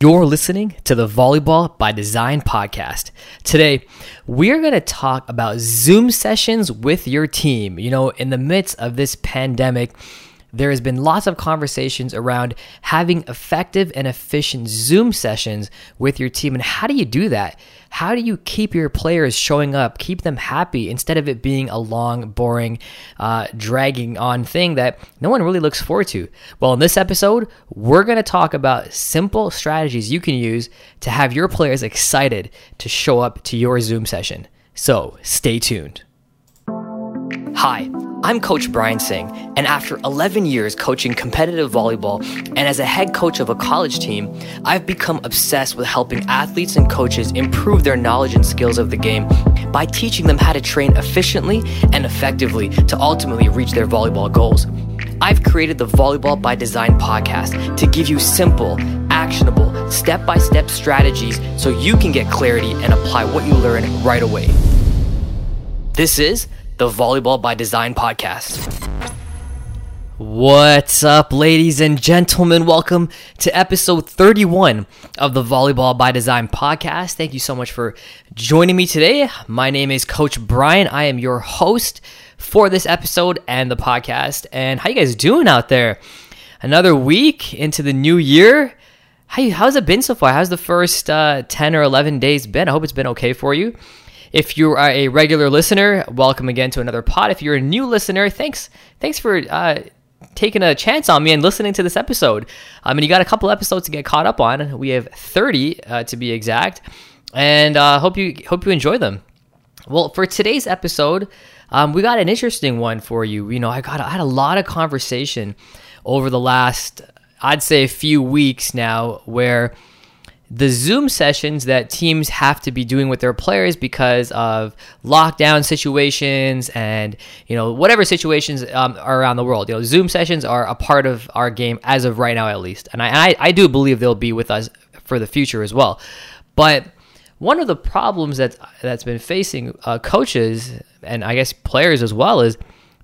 You're listening to the Volleyball by Design podcast. Today, we're going to talk about Zoom sessions with your team. You know, in the midst of this pandemic, there has been lots of conversations around having effective and efficient Zoom sessions with your team. And how do you do that? How do you keep your players showing up, keep them happy instead of it being a long, boring, uh, dragging on thing that no one really looks forward to? Well, in this episode, we're going to talk about simple strategies you can use to have your players excited to show up to your Zoom session. So stay tuned. Hi. I'm Coach Brian Singh, and after 11 years coaching competitive volleyball and as a head coach of a college team, I've become obsessed with helping athletes and coaches improve their knowledge and skills of the game by teaching them how to train efficiently and effectively to ultimately reach their volleyball goals. I've created the Volleyball by Design podcast to give you simple, actionable, step by step strategies so you can get clarity and apply what you learn right away. This is the Volleyball by Design podcast. What's up, ladies and gentlemen? Welcome to episode 31 of the Volleyball by Design podcast. Thank you so much for joining me today. My name is Coach Brian. I am your host for this episode and the podcast. And how you guys doing out there? Another week into the new year. How, how's it been so far? How's the first uh, 10 or 11 days been? I hope it's been okay for you. If you are a regular listener, welcome again to another pod. If you're a new listener, thanks thanks for uh, taking a chance on me and listening to this episode. I mean, you got a couple episodes to get caught up on. We have 30 uh, to be exact, and uh, hope you hope you enjoy them. Well, for today's episode, um, we got an interesting one for you. You know, I got I had a lot of conversation over the last, I'd say, a few weeks now, where the Zoom sessions that teams have to be doing with their players because of lockdown situations and you know whatever situations um, are around the world. You know, Zoom sessions are a part of our game as of right now, at least, and I, I, I do believe they'll be with us for the future as well. But one of the problems that that's been facing uh, coaches and I guess players as well is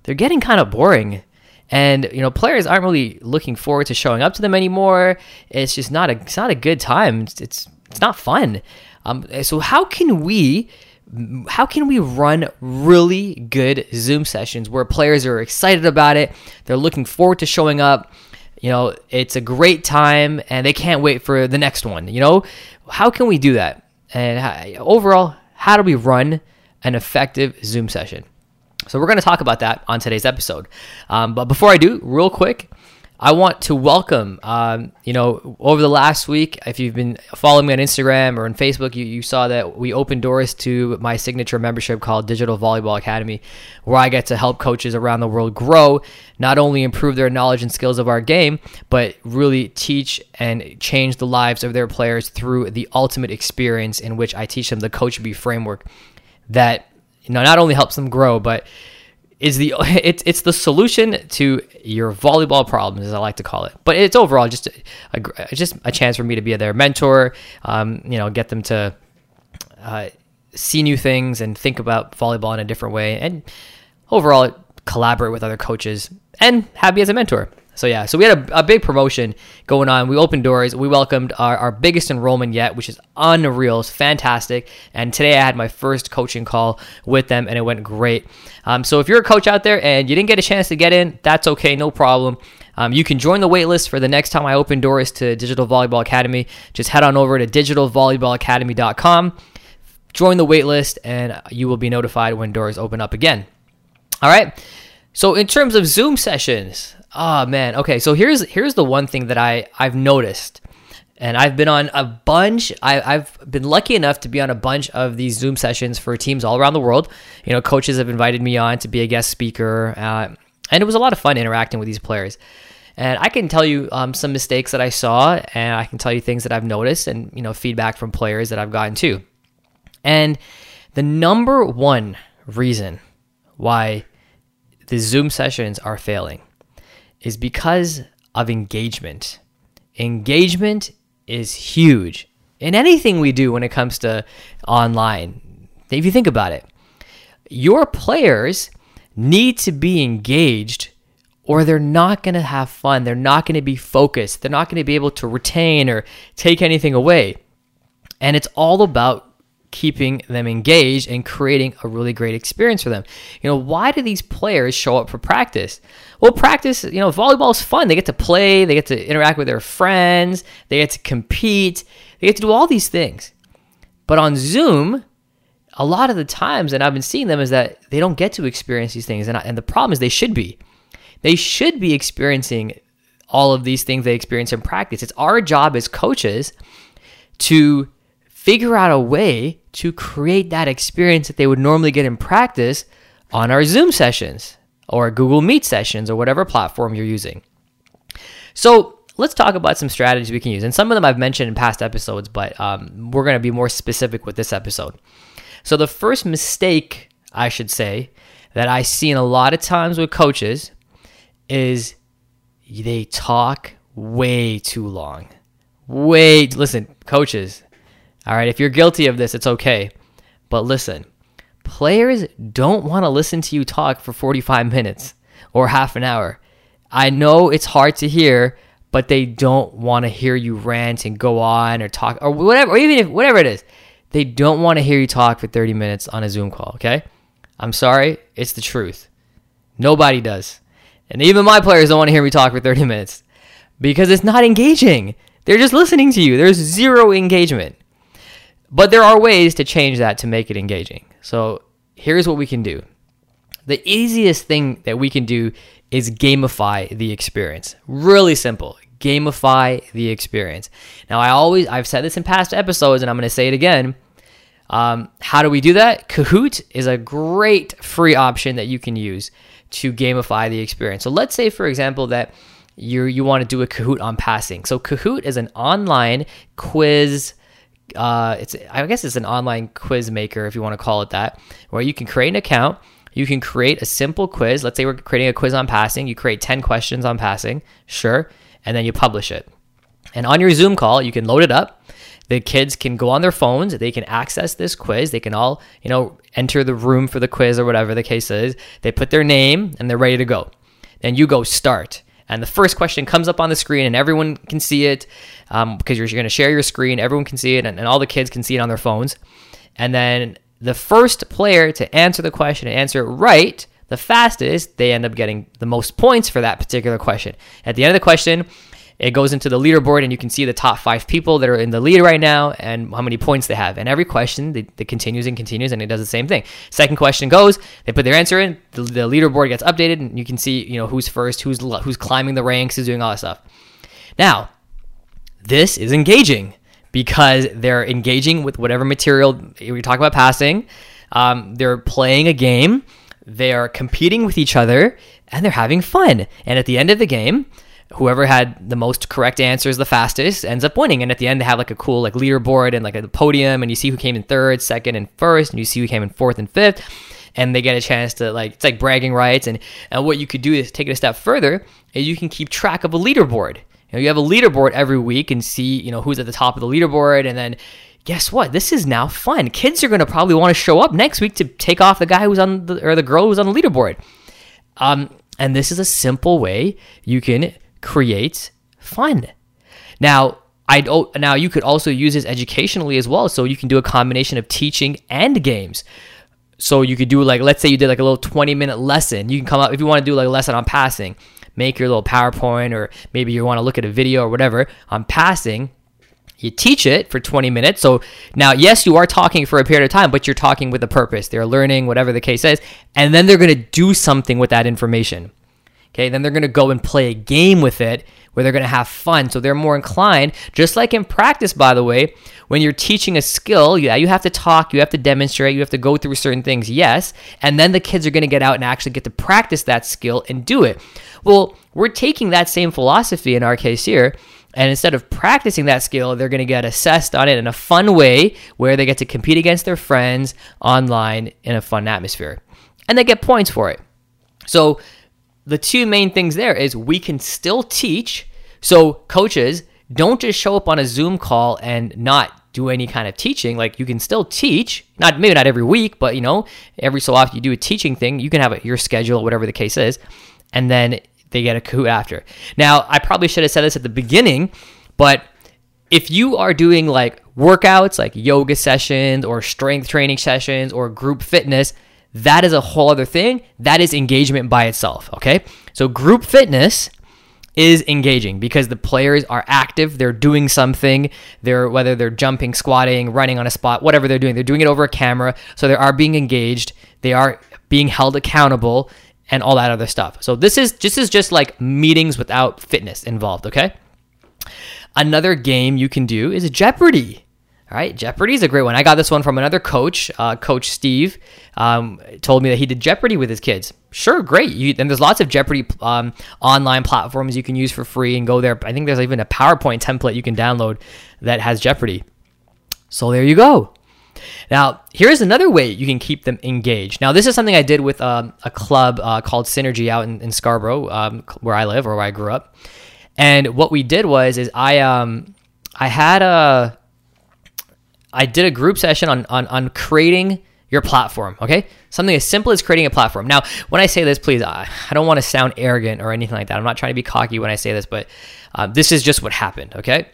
they're getting kind of boring and you know players aren't really looking forward to showing up to them anymore. It's just not a it's not a good time. It's it's, it's not fun. Um, so how can we how can we run really good Zoom sessions where players are excited about it? They're looking forward to showing up. You know, it's a great time and they can't wait for the next one. You know, how can we do that? And how, overall, how do we run an effective Zoom session? So we're going to talk about that on today's episode. Um, but before I do, real quick, I want to welcome, um, you know, over the last week, if you've been following me on Instagram or on Facebook, you, you saw that we opened doors to my signature membership called Digital Volleyball Academy, where I get to help coaches around the world grow, not only improve their knowledge and skills of our game, but really teach and change the lives of their players through the ultimate experience in which I teach them the Coach B framework that you know not only helps them grow but is the it's it's the solution to your volleyball problems as I like to call it. But it's overall just a, just a chance for me to be their mentor um, you know get them to uh, see new things and think about volleyball in a different way and overall collaborate with other coaches and have me as a mentor so yeah, so we had a, a, big promotion going on. We opened doors. We welcomed our, our biggest enrollment yet, which is unreal. It's fantastic. And today I had my first coaching call with them, and it went great. Um, so if you're a coach out there and you didn't get a chance to get in, that's okay, no problem. Um, you can join the waitlist for the next time I open doors to Digital Volleyball Academy. Just head on over to digitalvolleyballacademy.com, join the waitlist, and you will be notified when doors open up again. All right. So in terms of Zoom sessions, Oh man. Okay, so here's here's the one thing that I I've noticed, and I've been on a bunch. I, I've been lucky enough to be on a bunch of these Zoom sessions for teams all around the world. You know, coaches have invited me on to be a guest speaker, uh, and it was a lot of fun interacting with these players. And I can tell you um, some mistakes that I saw, and I can tell you things that I've noticed, and you know, feedback from players that I've gotten too. And the number one reason why the Zoom sessions are failing is because of engagement. Engagement is huge in anything we do when it comes to online. If you think about it, your players need to be engaged or they're not going to have fun. They're not going to be focused. They're not going to be able to retain or take anything away. And it's all about keeping them engaged and creating a really great experience for them. You know, why do these players show up for practice? Well, practice, you know, volleyball is fun. They get to play, they get to interact with their friends, they get to compete, they get to do all these things. But on Zoom, a lot of the times, and I've been seeing them, is that they don't get to experience these things. And, I, and the problem is they should be. They should be experiencing all of these things they experience in practice. It's our job as coaches to figure out a way to create that experience that they would normally get in practice on our Zoom sessions or Google Meet sessions or whatever platform you're using. So let's talk about some strategies we can use. And some of them I've mentioned in past episodes, but um, we're going to be more specific with this episode. So the first mistake, I should say, that I see in a lot of times with coaches is they talk way too long. Way, listen, coaches, all right, if you're guilty of this, it's okay. But listen, players don't want to listen to you talk for 45 minutes or half an hour. I know it's hard to hear, but they don't want to hear you rant and go on or talk or whatever, or even if whatever it is. They don't want to hear you talk for 30 minutes on a Zoom call, okay? I'm sorry, it's the truth. Nobody does. And even my players don't want to hear me talk for 30 minutes because it's not engaging. They're just listening to you. There's zero engagement. But there are ways to change that to make it engaging. So here's what we can do. The easiest thing that we can do is gamify the experience. Really simple. Gamify the experience. Now, I always, I've said this in past episodes and I'm going to say it again. Um, how do we do that? Kahoot is a great free option that you can use to gamify the experience. So let's say, for example, that you you want to do a Kahoot on passing. So Kahoot is an online quiz uh, it's I guess it's an online quiz maker if you want to call it that, where you can create an account. You can create a simple quiz. Let's say we're creating a quiz on passing. You create 10 questions on passing, sure, and then you publish it. And on your Zoom call, you can load it up. The kids can go on their phones. They can access this quiz. They can all, you know, enter the room for the quiz or whatever the case is. They put their name and they're ready to go. Then you go start and the first question comes up on the screen and everyone can see it um, because you're, you're going to share your screen everyone can see it and, and, all the kids can see it on their phones. And then the first player to answer the question and answer it right the fastest they end up getting the most points for that particular question. At the end of the question it goes into the leaderboard and you can see the top five people that are in the lead right now and how many points they have. And every question, it continues and continues and it does the same thing. Second question goes, they put their answer in, the, the leaderboard gets updated and you can see, you know, who's first, who's, who's climbing the ranks, who's doing all that stuff. Now, this is engaging because they're engaging with whatever material we talk about passing. Um, they're playing a game. They are competing with each other and they're having fun. And at the end of the game, whoever had the most correct answers the fastest ends up winning. And at the end, they have like a cool like leaderboard and like a podium, and you see who came in third, second, and first, and you see who came in fourth and fifth. And they get a chance to like it's like bragging rights. And and what you could do is take it a step further, is you can keep track of a leaderboard. You know, you have a leaderboard every week and see you know who's at the top of the leaderboard, and then guess what? This is now fun. Kids are going to probably want to show up next week to take off the guy who's on the or the girl who's on the leaderboard. Um, and this is a simple way you can creates fun. Now, I now you could also use this educationally as well. So you can do a combination of teaching and games. So you could do like let's say you did like a little 20 minute lesson. You can come up if you want to do like a lesson on passing, make your little PowerPoint or maybe you want to look at a video or whatever on passing. You teach it for 20 minutes. So now, yes, you are talking for a period of time, but you're talking with a purpose. They're learning, whatever the case is, and then they're going to do something with that information. Okay, then they're going to go and play a game with it where they're going to have fun. So they're more inclined, just like in practice, by the way, when you're teaching a skill, yeah, you have to talk, you have to demonstrate, you have to go through certain things, yes. And then the kids are going to get out and actually get to practice that skill and do it. Well, we're taking that same philosophy in our case here. And instead of practicing that skill, they're going to get assessed on it in a fun way where they get to compete against their friends online in a fun atmosphere. And they get points for it. So the two main things there is we can still teach. So coaches don't just show up on a Zoom call and not do any kind of teaching. Like you can still teach, not maybe not every week, but you know, every so often you do a teaching thing. You can have a, your schedule, whatever the case is, and then they get Kahoot after. Now, I probably should have said this at the beginning, but if you are doing like workouts, like yoga sessions or strength training sessions or group fitness, that is a whole other thing. That is engagement by itself. Okay. So, group fitness is engaging because the players are active they're doing something they're whether they're jumping squatting running on a spot whatever they're doing they're doing it over a camera so they are being engaged they are being held accountable and all that other stuff so this is this is just like meetings without fitness involved okay another game you can do is jeopardy all right, Jeopardy is a great one. I got this one from another coach, uh, Coach Steve. Um, told me that he did Jeopardy with his kids. Sure, great. You, and there's lots of Jeopardy um, online platforms you can use for free and go there. I think there's even a PowerPoint template you can download that has Jeopardy. So there you go. Now, here's another way you can keep them engaged. Now, this is something I did with um, a club uh, called Synergy out in, in Scarborough, um, where I live or where I grew up. And what we did was, is I um, I had a I did a group session on, on, on creating your platform, okay? Something as simple as creating a platform. Now, when I say this, please, I, I don't want to sound arrogant or anything like that. I'm not trying to be cocky when I say this, but uh, this is just what happened, okay?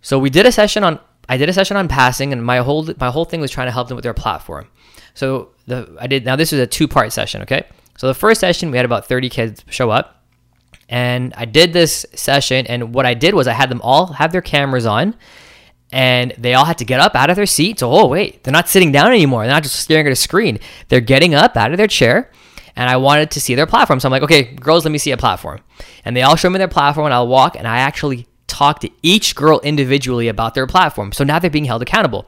So we did a session on, I did a session on passing, and my whole my whole thing was trying to help them with their platform. So the I did now this was a two part session, okay? So the first session we had about 30 kids show up, and I did this session, and what I did was I had them all have their cameras on and they all had to get up out of their seats. Oh, wait, they're not sitting down anymore. They're not just staring at a screen. They're getting up out of their chair, and I wanted to see their platform. So I'm like, okay, girls, let me see a platform. And they all show me their platform, and I'll walk, and I actually talk to each girl individually about their platform. So now they're being held accountable.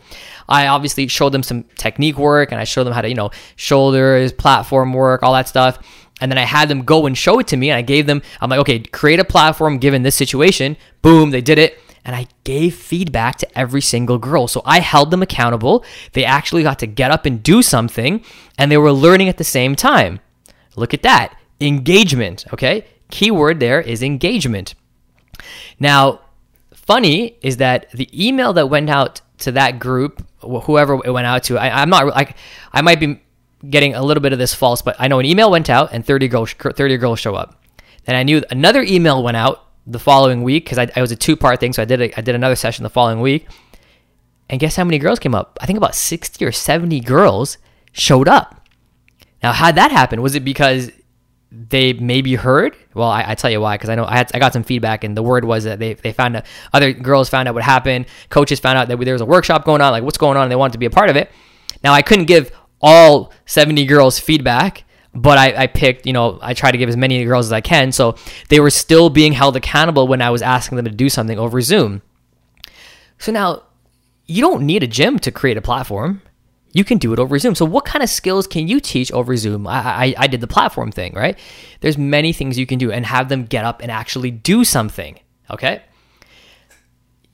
I obviously showed them some technique work, and I showed them how to, you know, shoulders, platform work, all that stuff. And then I had them go and show it to me, and I gave them, I'm like, okay, create a platform given this situation. Boom, they did it and I gave feedback to every single girl. So I held them accountable. They actually got to get up and do something, and they were learning at the same time. Look at that engagement, okay? Keyword there is engagement. Now, funny is that the email that went out to that group, whoever it went out to, I, am not like I might be getting a little bit of this false, but I know an email went out and 30 girls 30 girls show up. Then I knew another email went out the following week because I, was a two part thing. So I did a, I did another session the following week, and guess how many girls came up? I think about sixty or seventy girls showed up. Now, how'd that happen? Was it because they maybe heard? Well, I, I tell you why because I know I had I got some feedback, and the word was that they they found out other girls found out what happened. Coaches found out that there was a workshop going on, like what's going on, and they wanted to be a part of it. Now, I couldn't give all 70 girls feedback but I, I, picked, you know, I try to give as many girls as I can. So they were still being held accountable when I was asking them to do something over Zoom. So now you don't need a gym to create a platform. You can do it over Zoom. So what kind of skills can you teach over Zoom? I, I, I did the platform thing, right? There's many things you can do and have them get up and actually do something. Okay.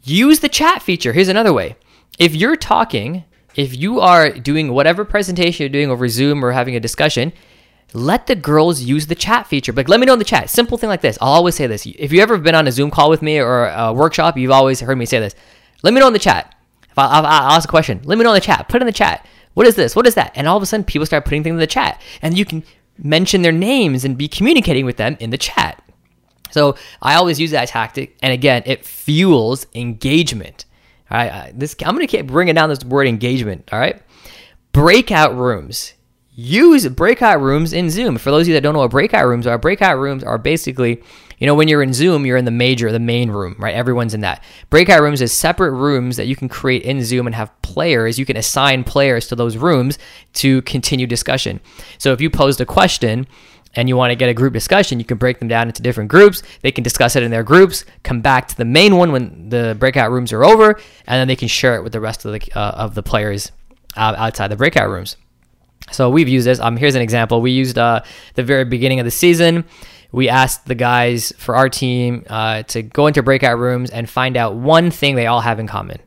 Use the chat feature. Here's another way. If you're talking, if you are doing whatever presentation you're doing over Zoom or having a discussion, let the girls use the chat feature. Like, let me know in the chat. Simple thing like this. I'll always say this. If you've ever been on a Zoom call with me or a workshop, you've always heard me say this. Let me know in the chat. If I, will ask a question, let me know in the chat. Put in the chat. What is this? What is that? And all of a sudden, people start putting things in the chat, and you can mention their names and be communicating with them in the chat. So I always use that tactic, and again, it fuels engagement. All right, this I'm gonna keep bringing down this word engagement. All right, breakout rooms use breakout rooms in Zoom. For those of you that don't know what breakout rooms are, breakout rooms are basically, you know, when you're in Zoom, you're in the major, the main room, right? Everyone's in that. Breakout rooms is separate rooms that you can create in Zoom and have players. You can assign players to those rooms to continue discussion. So if you posed a question, and you want to get a group discussion, you can break them down into different groups. They can discuss it in their groups, come back to the main one when the breakout rooms are over, and then they can share it with the rest of the uh, of the players uh, outside the breakout rooms. So we've used this. Um, here's an example. We used uh, the very beginning of the season. We asked the guys for our team uh, to go into breakout rooms and find out one thing they all have in common,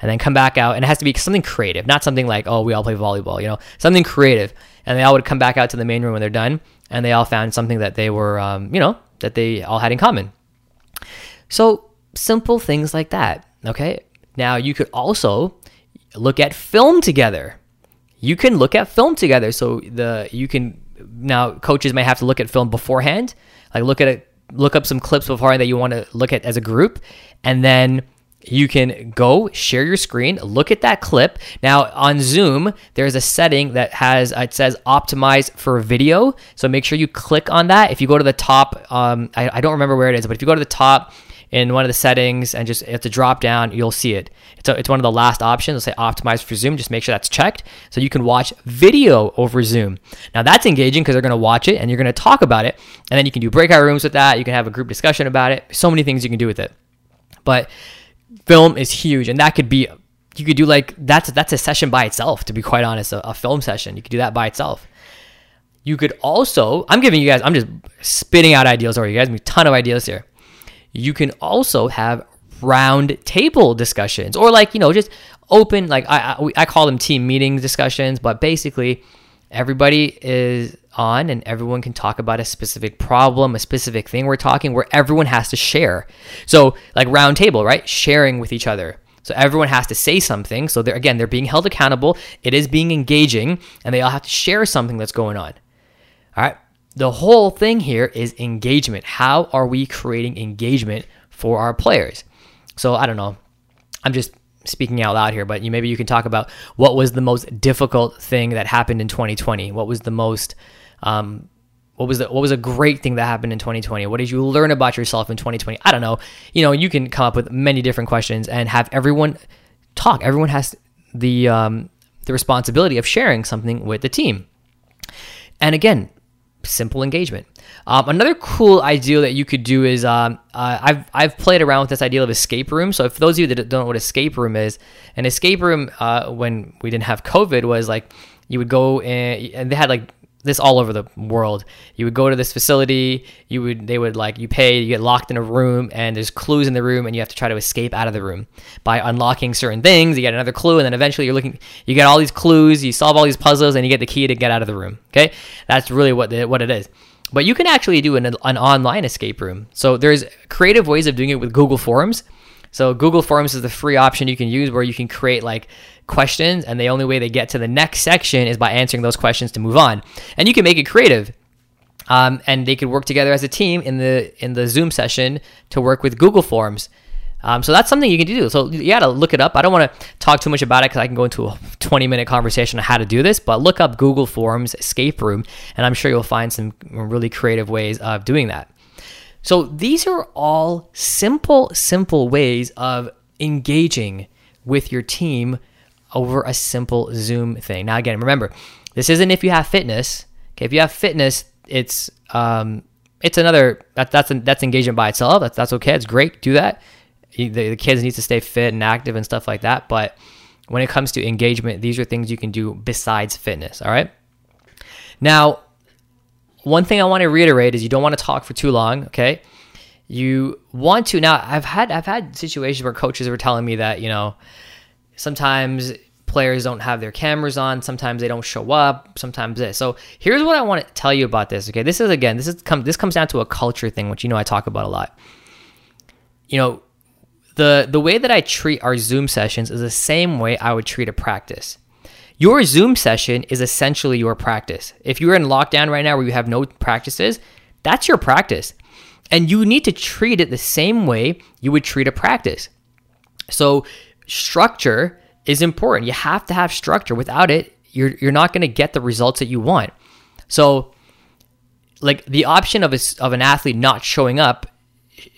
and then come back out. And it has to be something creative, not something like, "Oh, we all play volleyball," you know, something creative. And they all would come back out to the main room when they're done, and they all found something that they were, um, you know, that they all had in common. So simple things like that. Okay. Now you could also look at film together you can look at film together. So the you can now coaches may have to look at film beforehand, like look at it, look up some clips beforehand that you want to look at as a group, and then you can go share your screen, look at that clip. Now on Zoom, there's a setting that has it says optimize for video. So make sure you click on that. If you go to the top, um, I, I don't remember where it is, but if you go to the top in one of the settings and just have to drop down, you'll see it. It's, a, it's one of the last options. It'll say optimize for Zoom. Just make sure that's checked so you can watch video over Zoom. Now that's engaging because they're going to watch it and you're going to talk about it. And then you can do breakout rooms with that. You can have a group discussion about it. So many things you can do with it. But film is huge, and that could be you could do like that's that's a session by itself. To be quite honest, a, a film session you could do that by itself. You could also I'm giving you guys I'm just spitting out ideas over you guys. A ton of ideas here. You can also have round table discussions or like you know just open like I, I, I call them team meeting discussions, but basically everybody is on and everyone can talk about a specific problem, a specific thing we're talking where everyone has to share. So, like round table, right? Sharing with each other. So everyone has to say something. So they're again, they're being held accountable. It is being engaging, and they all have to share something that's going on. All right. The whole thing here is engagement. How are we creating engagement for our players? So I don't know. I'm just speaking out loud here, but you maybe you can talk about what was the most difficult thing that happened in 2020. What was the most um, what was the, what was a great thing that happened in 2020? What did you learn about yourself in 2020? I don't know. You know, you can come up with many different questions and have everyone talk. Everyone has the um, the responsibility of sharing something with the team. And again, simple engagement. Um, another cool idea that you could do is um, uh, I've I've played around with this idea of escape room. So if those of you that don't know what escape room is, an escape room uh, when we didn't have COVID was like you would go and they had like this all over the world. You would go to this facility, you would they would like you pay, you get locked in a room and there's clues in the room and you have to try to escape out of the room by unlocking certain things. You get another clue and then eventually you're looking you get all these clues, you solve all these puzzles and you get the key to get out of the room. Okay? That's really what the, what it is. But you can actually do an, an online escape room. So there's creative ways of doing it with Google Forms. So Google Forms is the free option you can use where you can create like questions, and the only way they get to the next section is by answering those questions to move on. And you can make it creative. Um, and they could work together as a team in the in the Zoom session to work with Google Forms. Um, so that's something you can do. So you got to look it up. I don't want to talk too much about it because I can go into a 20 minute conversation on how to do this. But look up Google Forms escape room, and I'm sure you'll find some really creative ways of doing that. So these are all simple, simple ways of engaging with your team over a simple Zoom thing. Now, again, remember, this isn't if you have fitness. Okay, if you have fitness, it's um, it's another that, that's that's engagement by itself. That's that's okay. It's great. Do that. The, the kids need to stay fit and active and stuff like that. But when it comes to engagement, these are things you can do besides fitness. All right. Now, one thing I want to reiterate is you don't want to talk for too long. Okay. You want to now. I've had I've had situations where coaches were telling me that you know sometimes players don't have their cameras on sometimes they don't show up sometimes this so here's what i want to tell you about this okay this is again this is come this comes down to a culture thing which you know i talk about a lot you know the the way that i treat our zoom sessions is the same way i would treat a practice your zoom session is essentially your practice if you're in lockdown right now where you have no practices that's your practice and you need to treat it the same way you would treat a practice so structure is important. You have to have structure. Without it, you're you're not going to get the results that you want. So, like the option of a, of an athlete not showing up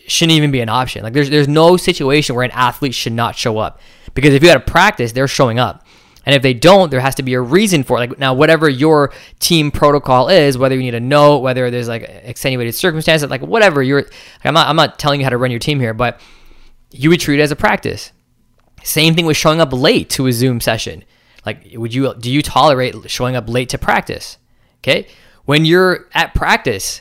shouldn't even be an option. Like there's there's no situation where an athlete should not show up because if you had a practice, they're showing up. And if they don't, there has to be a reason for it. Like now, whatever your team protocol is, whether you need a note, whether there's like an extenuated circumstances, like whatever you're, like I'm not, I'm not telling you how to run your team here, but you would treat it as a practice. Same thing with showing up late to a Zoom session. Like, would you do you tolerate showing up late to practice? Okay, when you're at practice,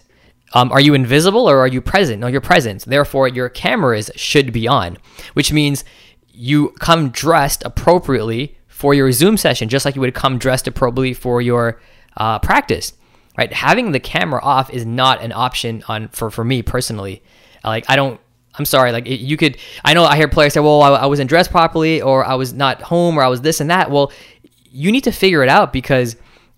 um, are you invisible or are you present? No, you're present. Therefore, your cameras should be on, which means you come dressed appropriately for your Zoom session, just like you would come dressed appropriately for your uh, practice. Right? Having the camera off is not an option on for for me personally. Like, I don't I'm sorry. Like you could, I know I hear players say, "Well, I, I wasn't dressed properly, or I was not home, or I was this and that." Well, you need to figure it out because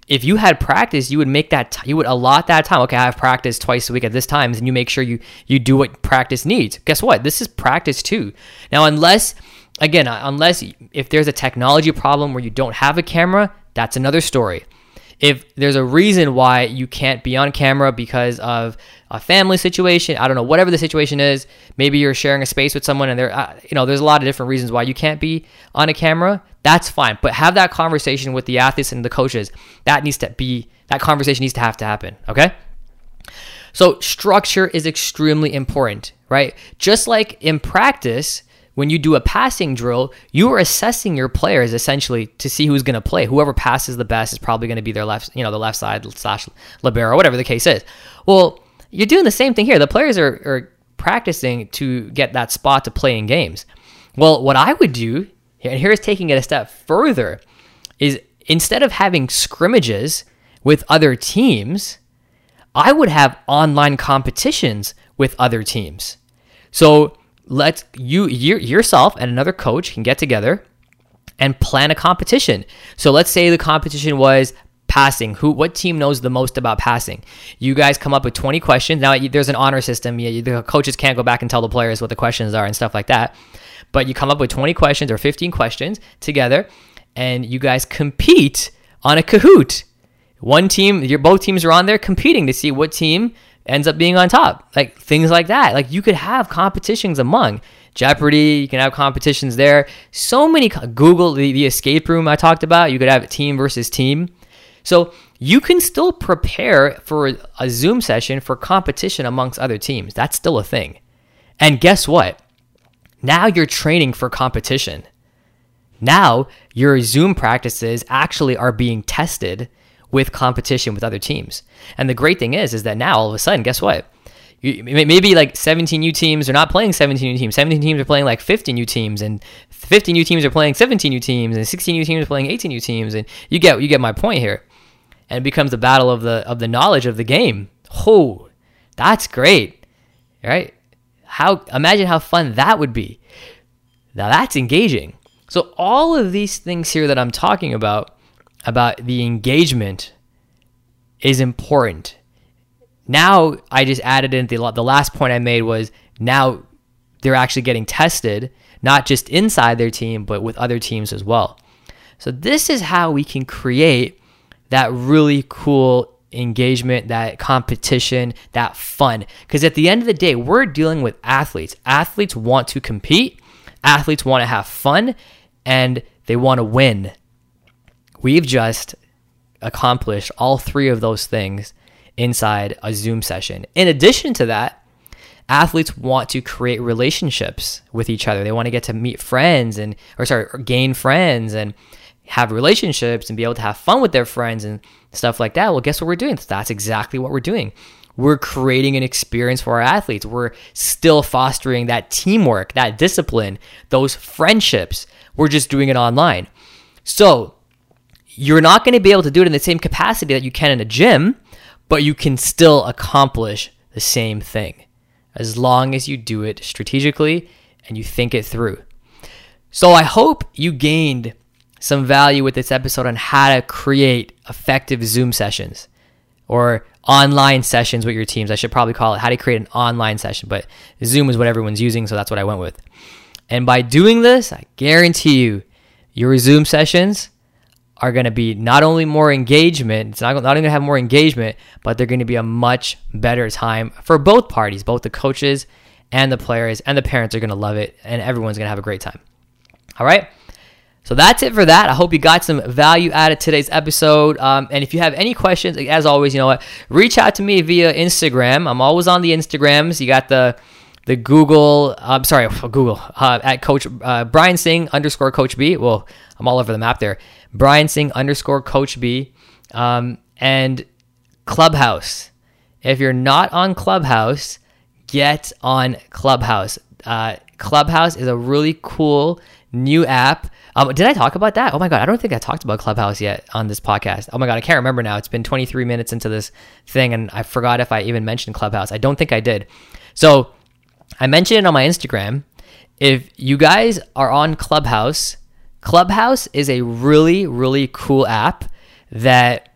if you had practice, you would make that t- you would allot that time. Okay, I have practice twice a week at this times, and you make sure you you do what practice needs. Guess what? This is practice too. Now, unless again, uh, unless if there's a technology problem where you don't have a camera, that's another story. If there's a reason why you can't be on camera because of a family situation, I don't know, whatever the situation is, maybe you're sharing a space with someone and there, uh, you know, there's a lot of different reasons why you can't be on a camera. That's fine, but have that conversation with the athletes and the coaches. That needs to be that conversation needs to have to happen. Okay. So structure is extremely important, right? Just like in practice, when you do a passing drill, you are assessing your players essentially to see who's going to play. Whoever passes the best is probably going to be their left, you know, the left side slash libero, whatever the case is. Well, you're doing the same thing here. The players are, are practicing to get that spot to play in games. Well, what I would do, and here's taking it a step further, is instead of having scrimmages with other teams, I would have online competitions with other teams. So let you, you yourself and another coach can get together and plan a competition. So let's say the competition was passing. Who what team knows the most about passing? You guys come up with 20 questions. Now there's an honor system. The coaches can't go back and tell the players what the questions are and stuff like that. But you come up with 20 questions or 15 questions together and you guys compete on a Kahoot. One team, your both teams are on there competing to see what team ends up being on top. Like things like that. Like you could have competitions among Jeopardy. You can have competitions there. So many Google the, the escape room I talked about. You could have team versus team. So you can still prepare for a Zoom session for competition amongst other teams. That's still a thing. And guess what? Now you're training for competition. Now your Zoom practices actually are being tested with competition with other teams. And the great thing is, is that now all of a sudden, guess what? You, maybe like 17 new teams are not playing 17 new teams. 17 teams are playing like 50 new teams, and 50 new teams are playing 17 new teams, and 16 new teams are playing 18 new teams. And you get you get my point here. And it becomes the battle of the of the knowledge of the game. Oh, that's great, right? How imagine how fun that would be. Now that's engaging. So all of these things here that I'm talking about about the engagement is important. Now I just added in the the last point I made was now they're actually getting tested not just inside their team but with other teams as well. So this is how we can create that really cool engagement, that competition, that fun. Because at the end of the day, we're dealing with athletes. Athletes want to compete, athletes want to have fun, and they want to win. We've just accomplished all three of those things inside a Zoom session. In addition to that, athletes want to create relationships with each other. They want to get to meet friends and, or sorry, or gain friends and have relationships and be able to have fun with their friends and stuff like that. Well, guess what we're doing? That's exactly what we're doing. We're creating an experience for our athletes. We're still fostering that teamwork, that discipline, those friendships. We're just doing it online. So, you're not going to be able to do it in the same capacity that you can in a gym, but you can still accomplish the same thing as long as you do it strategically and you think it through. So I hope you gained some value with this episode on how to create effective Zoom sessions or online sessions with your teams. I should probably call it how to create an online session, but Zoom is what everyone's using, so that's what I went with. And by doing this, I guarantee you, your Zoom sessions are going to be not only more engagement, it's not, not going to have more engagement, but they're going to be a much better time for both parties, both the coaches and the players, and the parents are going to love it, and everyone's going to have a great time. All right. So that's it for that. I hope you got some value out of today's episode. Um, and if you have any questions, as always, you know what, reach out to me via Instagram. I'm always on the Instagrams. You got the the Google, I'm sorry, Google uh, at Coach uh, Brian Singh underscore Coach B. Well, I'm all over the map there. Brian Singh underscore Coach B, um, and Clubhouse. If you're not on Clubhouse, get on Clubhouse. Uh, Clubhouse is a really cool new app. Um, did I talk about that? Oh my god, I don't think I talked about Clubhouse yet on this podcast. Oh my god, I can't remember now. It's been 23 minutes into this thing, and I forgot if I even mentioned Clubhouse. I don't think I did. So I mentioned it on my Instagram. If you guys are on Clubhouse, Clubhouse is a really, really cool app that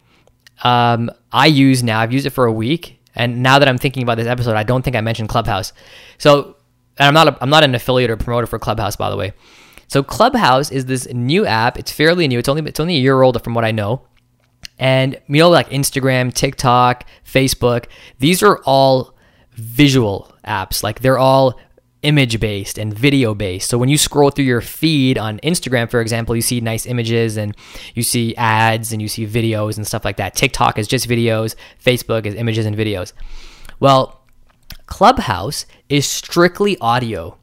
um, I use now. I've used it for a week, and now that I'm thinking about this episode, I don't think I mentioned Clubhouse. So, and I'm not a, I'm not an affiliate or promoter for Clubhouse, by the way. So Clubhouse is this new app. It's fairly new. It's only it's only a year old from what I know. And you know, like Instagram, TikTok, Facebook, these are all visual apps. Like they're all image based and video based. So when you scroll through your feed on Instagram, for example, you see nice images and you see ads and you see videos and stuff like that. TikTok is just videos, Facebook is images and videos. Well, Clubhouse is strictly audio.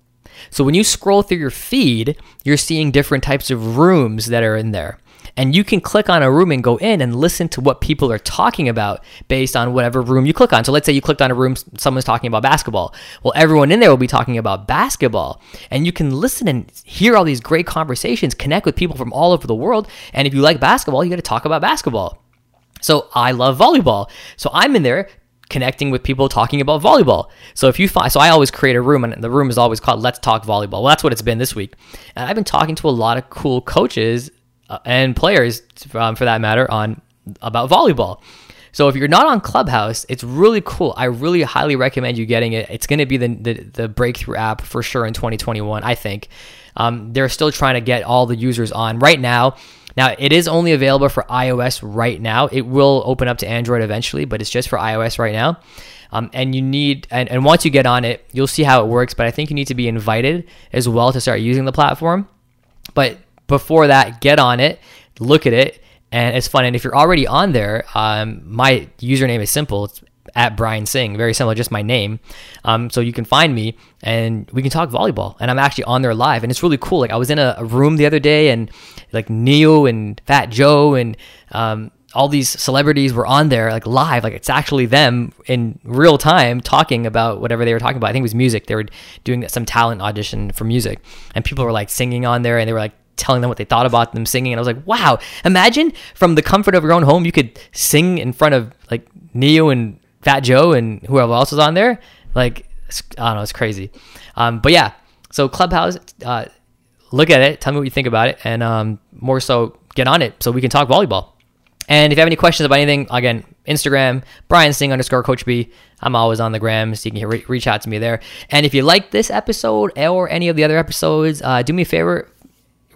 So when you scroll through your feed, you're seeing different types of rooms that are in there and you can click on a room and go in and listen to what people are talking about based on whatever room you click on. So let's say you clicked on a room, someone's talking about basketball. Well, everyone in there will be talking about basketball, and you can listen and hear all these great conversations, connect with people from all over the world. And if you like basketball, you got to talk about basketball. So I love volleyball. So I'm in there connecting with people talking about volleyball. So if you find, so I always create a room, and the room is always called "Let's Talk Volleyball." Well, that's what it's been this week, and I've been talking to a lot of cool coaches uh, and players, um, for that matter, on about volleyball. So if you're not on Clubhouse, it's really cool. I really highly recommend you getting it. It's going to be the, the, the breakthrough app for sure in 2021. I think um, they're still trying to get all the users on right now. Now it is only available for iOS right now. It will open up to Android eventually, but it's just for iOS right now. Um, and you need and, and once you get on it, you'll see how it works. But I think you need to be invited as well to start using the platform. But before that, get on it, look at it, and it's fun. And if you're already on there, um, my username is simple. It's at Brian Singh, very similar, just my name. Um, so you can find me and we can talk volleyball. And I'm actually on there live, and it's really cool. Like I was in a, a room the other day, and like Ne-Yo and Fat Joe and um, all these celebrities were on there like live like it's actually them in real time talking about whatever they were talking about i think it was music they were doing some talent audition for music and people were like singing on there and they were like telling them what they thought about them singing. And I was like, wow, imagine from the comfort of your own home, you could sing in front of like Ne-Yo and Fat Joe and whoever else was on there. Like, I don't know, it's crazy. Um, but yeah, so Clubhouse, uh, look at it, tell me what you think about it, and um, more so, get on it so we can talk volleyball. And if you have any questions about anything, again, Instagram, Brian Singh underscore Coach B. I'm always on the gram, so you can re- reach out to me there. And if you like this episode or any of the other episodes, uh, do me a favor,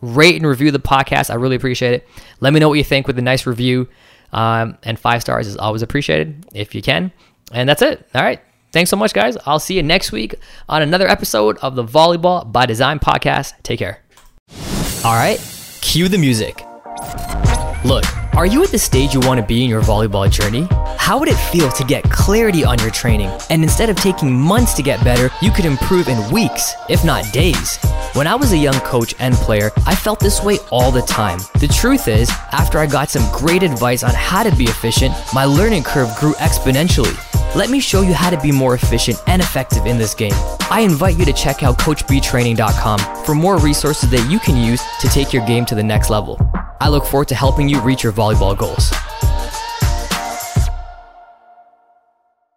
rate and review the podcast. I really appreciate it. Let me know what you think with a nice review. Um, and five stars is always appreciated if you can. And that's it. All right. Thanks so much, guys. I'll see you next week on another episode of the Volleyball by Design podcast. Take care. All right. Cue the music. Look, are you at the stage you want to be in your volleyball journey? How would it feel to get clarity on your training and instead of taking months to get better, you could improve in weeks, if not days? When I was a young coach and player, I felt this way all the time. The truth is, after I got some great advice on how to be efficient, my learning curve grew exponentially. Let me show you how to be more efficient and effective in this game. I invite you to check out CoachBTraining.com for more resources that you can use to take your game to the next level. I look forward to helping you reach your volleyball goals.